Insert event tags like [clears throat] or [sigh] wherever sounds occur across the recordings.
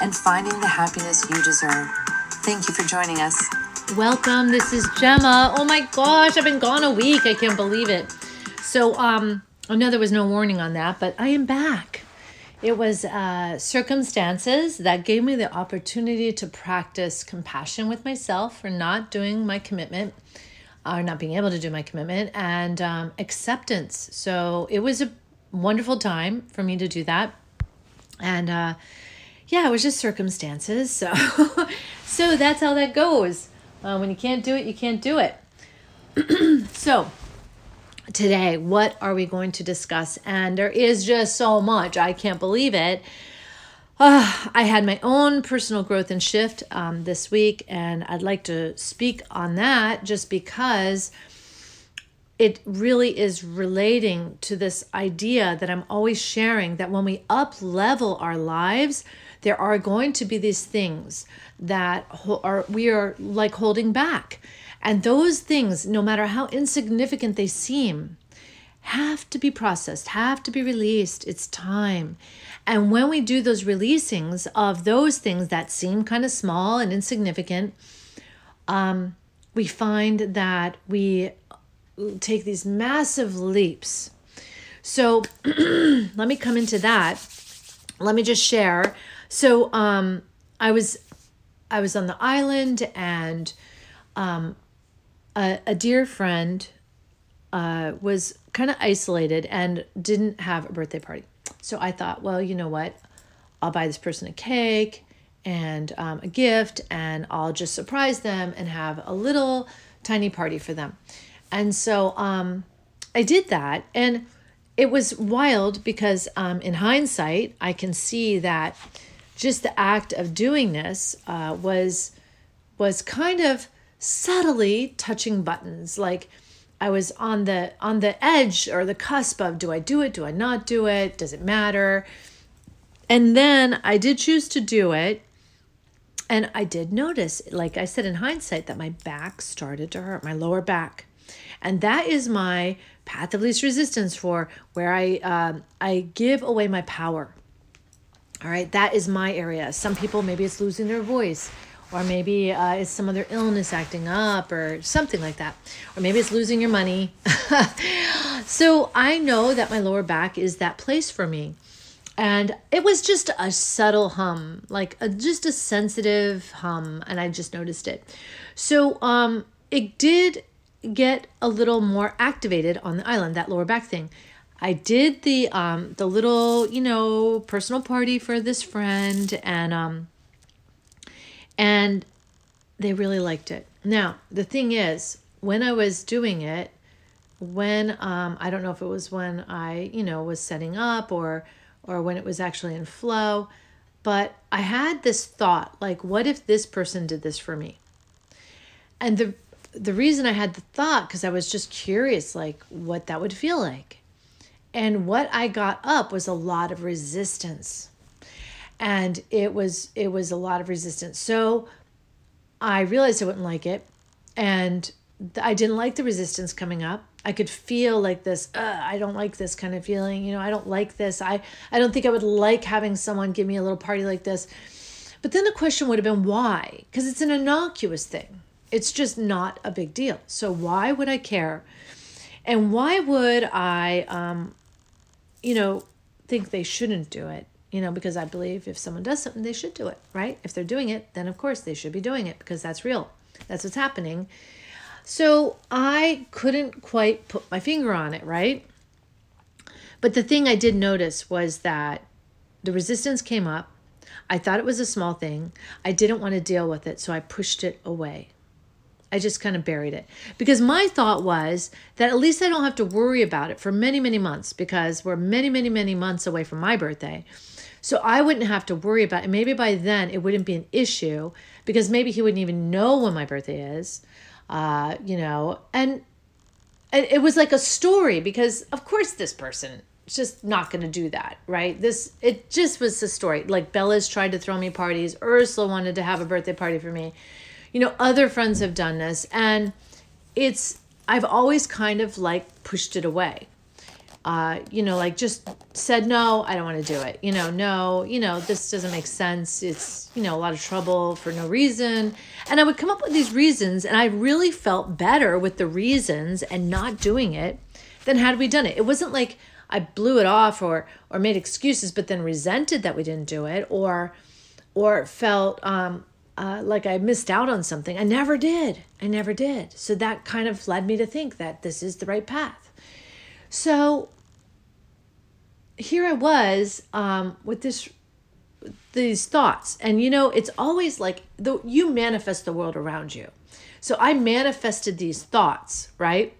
and finding the happiness you deserve. Thank you for joining us. Welcome. This is Gemma. Oh my gosh, I've been gone a week. I can't believe it. So, um, I know there was no warning on that, but I am back. It was uh, circumstances that gave me the opportunity to practice compassion with myself for not doing my commitment or not being able to do my commitment and um, acceptance. So it was a wonderful time for me to do that. And uh, yeah, it was just circumstances. So, [laughs] so that's how that goes. Uh, when you can't do it, you can't do it. [clears throat] so, today, what are we going to discuss? And there is just so much. I can't believe it. Uh, I had my own personal growth and shift um, this week, and I'd like to speak on that just because it really is relating to this idea that I'm always sharing that when we up level our lives, there are going to be these things that are we are like holding back. And those things, no matter how insignificant they seem, have to be processed, have to be released. It's time. And when we do those releasings of those things that seem kind of small and insignificant, um, we find that we take these massive leaps. So [clears throat] let me come into that. Let me just share. So um, I was I was on the island and um, a, a dear friend uh, was kind of isolated and didn't have a birthday party. So I thought, well, you know what? I'll buy this person a cake and um, a gift, and I'll just surprise them and have a little tiny party for them. And so um, I did that. And it was wild because um, in hindsight, I can see that just the act of doing this uh, was was kind of subtly touching buttons. Like I was on the on the edge or the cusp of do I do it? Do I not do it? Does it matter? And then I did choose to do it and I did notice like I said in hindsight that my back started to hurt my lower back. And that is my path of least resistance for where I uh, I give away my power all right that is my area. Some people maybe it's losing their voice or maybe uh, it's some other illness acting up or something like that or maybe it's losing your money. [laughs] So i know that my lower back is that place for me. And it was just a subtle hum like a, just a sensitive hum and i just noticed it. So um it did get a little more activated on the island that lower back thing I did the um the little, you know, personal party for this friend and um and they really liked it. Now, the thing is, when I was doing it, when um, I don't know if it was when I, you know, was setting up or or when it was actually in flow, but I had this thought like what if this person did this for me? And the the reason I had the thought cuz I was just curious like what that would feel like. And what I got up was a lot of resistance. And it was it was a lot of resistance. So i realized i wouldn't like it. And i didn't like the resistance coming up. I could feel like this i don't like this kind of feeling. You know i don't like this. I i don't think i would like having someone give me a little party like this. But then the question would have been why? Because it's an innocuous thing. It's just not a big deal. So why would i care? And why would i um you know think they shouldn't do it you know, because I believe if someone does something, they should do it, right? If they're doing it, then of course they should be doing it because that's real. That's what's happening. So I couldn't quite put my finger on it, right? But the thing I did notice was that the resistance came up. I thought it was a small thing. I didn't want to deal with it, so I pushed it away. I just kind of buried it because my thought was that at least I don't have to worry about it for many, many months because we're many, many, many months away from my birthday. So I wouldn't have to worry about it. Maybe by then it wouldn't be an issue because maybe he wouldn't even know when my birthday is. Uh, you know, and, it was like a story because of course this person just not going to do that, right? This it just was a story. Like Bella's tried to throw me parties. Ursula wanted to have a birthday party for me. You know, other friends have done this and it's I've always kind of like pushed it away. Uh, you know, like just said, no, I don't want to do it. You know, no, you know, this doesn't make sense. It's, you know, a lot of trouble for no reason. And I would come up with these reasons, and I really felt better with the reasons and not doing it than had we done it. It wasn't like I blew it off or or made excuses, but then resented that we didn't do it, or or felt um, uh, like I missed out on something. I never did. I never did. So that kind of led me to think that this is the right path. So here I was um, with this these thoughts, and you know, it's always like the you manifest the world around you. So I manifested these thoughts, right?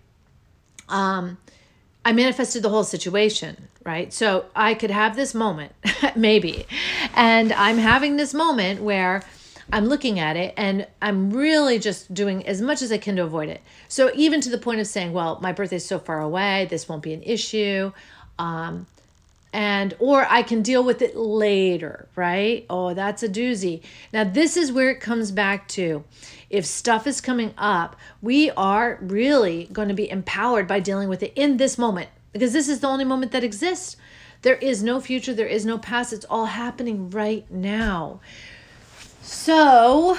Um, I manifested the whole situation, right? So I could have this moment, [laughs] maybe, and I'm having this moment where I'm looking at it and I'm really just doing as much as I can to avoid it. So even to the point of saying, well, my birthday's so far away, this won't be an issue. Um, and or I can deal with it later, right? Oh, that's a doozy. Now this is where it comes back to if stuff is coming up, we are really going to be empowered by dealing with it in this moment because this is the only moment that exists. There is no future, there is no past. It's all happening right now. So,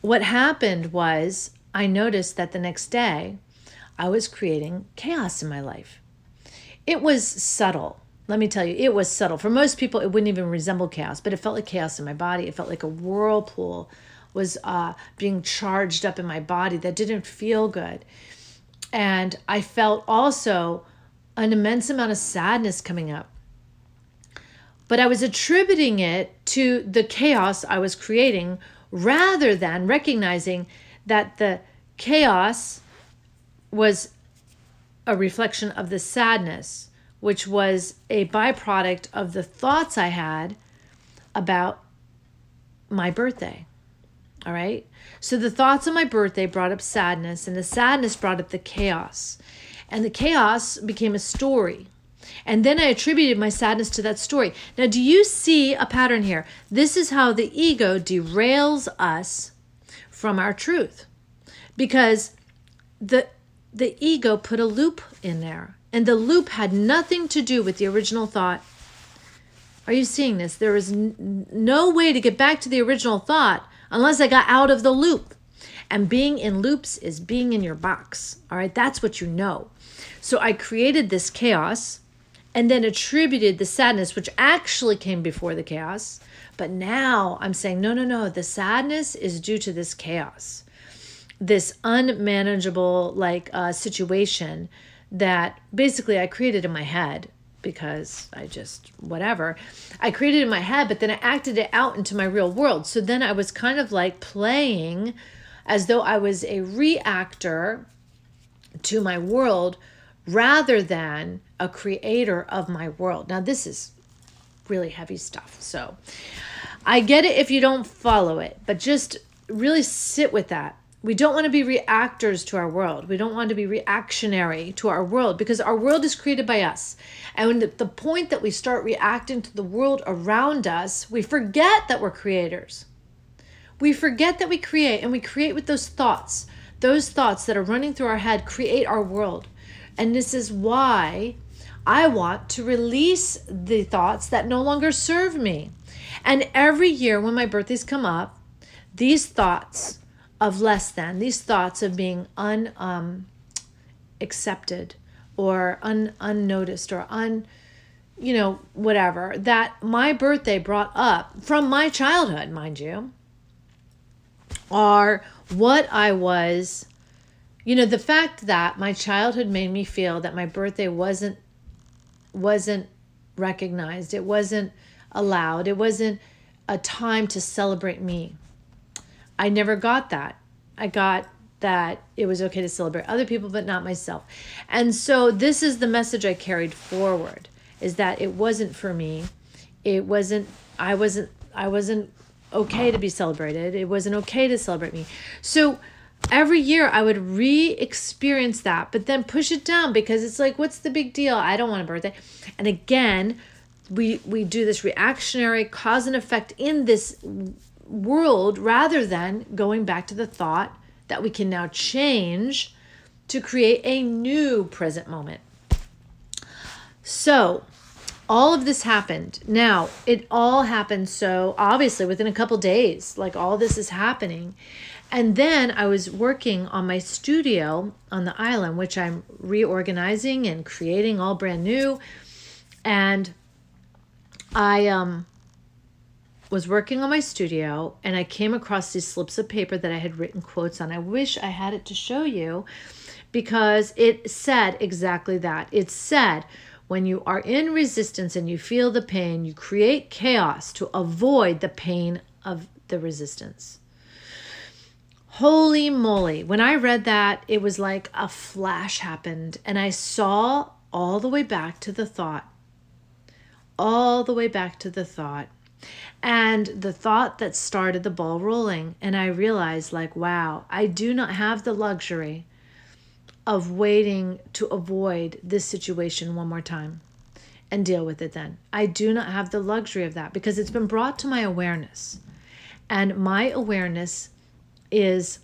what happened was I noticed that the next day I was creating chaos in my life. It was subtle. Let me tell you, it was subtle. For most people, it wouldn't even resemble chaos, but it felt like chaos in my body. It felt like a whirlpool was uh, being charged up in my body that didn't feel good. And I felt also an immense amount of sadness coming up but I was attributing it to the chaos I was creating rather than recognizing that the chaos was a reflection of the sadness, which was a byproduct of the thoughts I had about my birthday. All right. So the thoughts of my birthday brought up sadness, and the sadness brought up the chaos. And the chaos became a story. And then I attributed my sadness to that story. Now, do you see a pattern here? This is how the ego derails us from our truth. Because the the ego put a loop in there, and the loop had nothing to do with the original thought. Are you seeing this? There is n- no way to get back to the original thought unless I got out of the loop. And being in loops is being in your box. All right, that's what you know. So I created this chaos and then attributed the sadness, which actually came before the chaos. But now I'm saying, no, no, no, the sadness is due to this chaos, this unmanageable like uh, situation that basically I created in my head because I just, whatever. I created in my head, but then I acted it out into my real world. So then I was kind of like playing as though I was a reactor to my world rather than a creator of my world. Now, this is really heavy stuff. So I get it if you don't follow it, but just really sit with that. We don't want to be reactors to our world. We don't want to be reactionary to our world because our world is created by us. And the point that we start reacting to the world around us, we forget that we're creators. We forget that we create and we create with those thoughts. Those thoughts that are running through our head create our world. And this is why I want to release the thoughts that no longer serve me. And every year when my birthdays come up, these thoughts of less than, these thoughts of being un um, accepted or un, unnoticed or un you know whatever that my birthday brought up from my childhood mind you are what I was you know the fact that my childhood made me feel that my birthday wasn't wasn't recognized it wasn't allowed it wasn't a time to celebrate me. I never got that. I got that it was okay to celebrate other people but not myself. And so this is the message i carried forward is that it wasn't for me. It wasn't i wasn't i wasn't okay to be celebrated. It wasn't okay to celebrate me. So every year i would re-experience that but then push it down because it's like what's the big deal i don't want a birthday and again we we do this reactionary cause and effect in this world rather than going back to the thought that we can now change to create a new present moment so all of this happened. Now, it all happened so obviously within a couple days, like all this is happening. And then I was working on my studio on the island, which I'm reorganizing and creating all brand new. And I um was working on my studio and I came across these slips of paper that I had written quotes on. I wish I had it to show you because it said exactly that. It said, when you are in resistance and you feel the pain, you create chaos to avoid the pain of the resistance. Holy moly. When I read that, it was like a flash happened, and I saw all the way back to the thought. All the way back to the thought. And the thought that started the ball rolling. And I realized, like, wow, I do not have the luxury of waiting to avoid this situation one more time and deal with it then. I do not have the luxury of that because it's been brought to my awareness. And my awareness is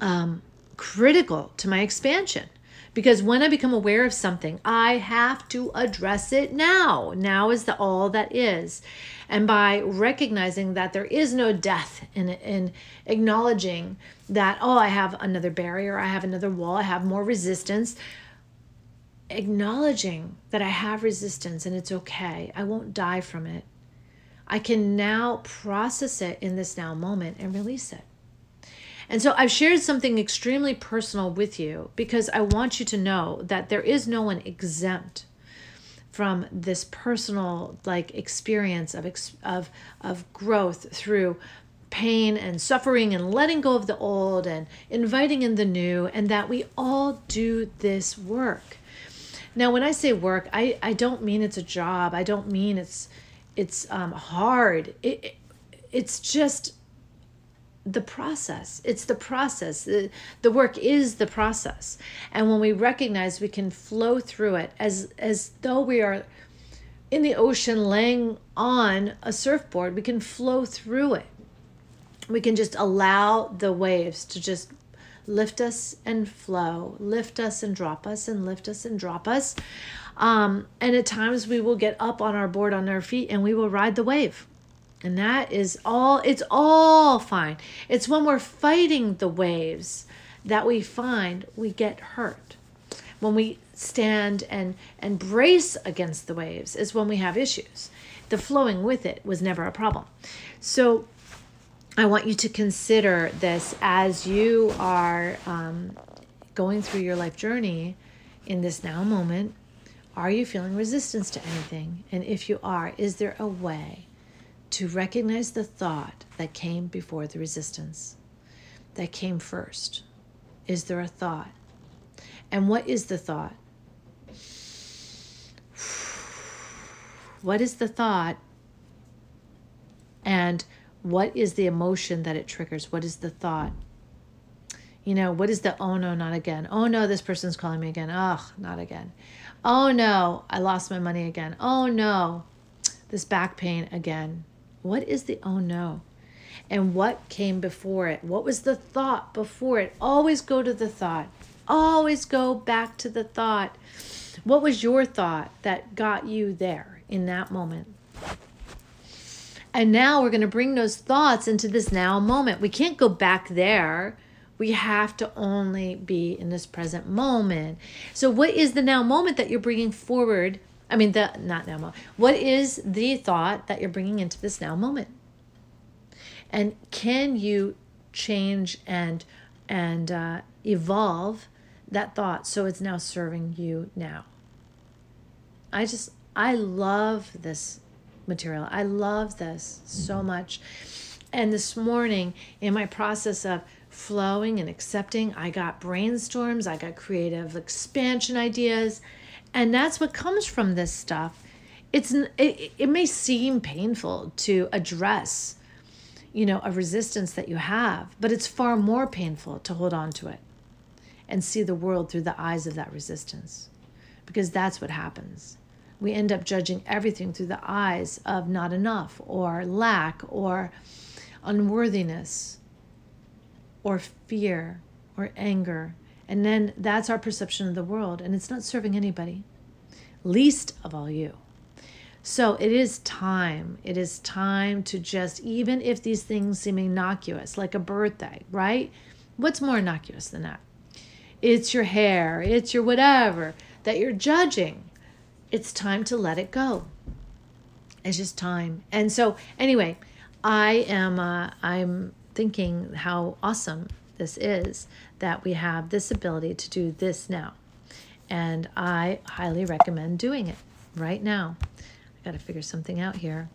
um, critical to my expansion because when I become aware of something, I have to address it now. Now is the all that is. And by recognizing that there is no death in, in acknowledging that, oh, I have another barrier, I have another wall, I have more resistance, acknowledging that I have resistance and it's okay, I won't die from it. I can now process it in this now moment and release it. And so I've shared something extremely personal with you because I want you to know that there is no one exempt from this personal like experience of of of growth through pain and suffering and letting go of the old and inviting in the new and that we all do this work. Now when i say work i i don't mean it's a job. I don't mean it's it's um, hard. It, it's just the process. It's the process. The, the work is the process. And when we recognize we can flow through it as as though we are in the ocean laying on a surfboard, we can flow through it. We can just allow the waves to just lift us and flow, lift us and drop us, and lift us and drop us. Um, and at times we will get up on our board on our feet and we will ride the wave. And that is all, it's all fine. It's when we're fighting the waves that we find we get hurt. When we stand and, and brace against the waves is when we have issues. The flowing with it was never a problem. So I want you to consider this as you are um, going through your life journey in this now moment. Are you feeling resistance to anything? And if you are, is there a way to recognize the thought that came before the resistance, that came first. Is there a thought? And what is the thought? What is the thought? And what is the emotion that it triggers? What is the thought? You know, what is the oh no, not again? Oh no, this person's calling me again. Ugh, not again. Oh no, I lost my money again. Oh no, this back pain again. What is the oh no? And what came before it? What was the thought before it? Always go to the thought. Always go back to the thought. What was your thought that got you there in that moment? And now we're going to bring those thoughts into this now moment. We can't go back there. We have to only be in this present moment. So, what is the now moment that you're bringing forward I mean, the not now moment. What is the thought that you're bringing into this now moment? And can you change and and uh, evolve that thought so it's now serving you now? I just I love this material. I love this so much. And this morning, in my process of flowing and accepting, I got brainstorms, I got creative expansion ideas and that's what comes from this stuff. It's it, it may seem painful to address you know a resistance that you have but it's far more painful to hold on to it and see the world through the eyes of that resistance because that's what happens. We end up judging everything through the eyes of not enough or lack or unworthiness or fear or anger and then that's our perception of the world and it's not serving anybody least of all you so it is time. It is time to just, even if these things seem innocuous, like a birthday, right? What's more innocuous than that? It's your hair, it's your whatever that you're judging. It's time to let it go. It's just time. And so, anyway, I am, uh, I'm thinking how awesome this is that we have this ability to do this now. And I highly recommend doing it right now. I got to figure something out here.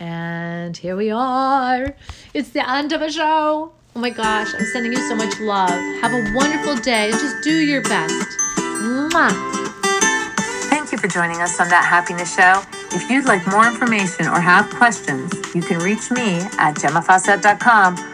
And here we are. It's the end of a show. Oh my gosh, I'm sending you so much love. Have a wonderful day and just do your best. Mwah. Thank you for joining us on That Happiness Show. If you'd like more information or have questions, you can reach me at gemmafawcett.com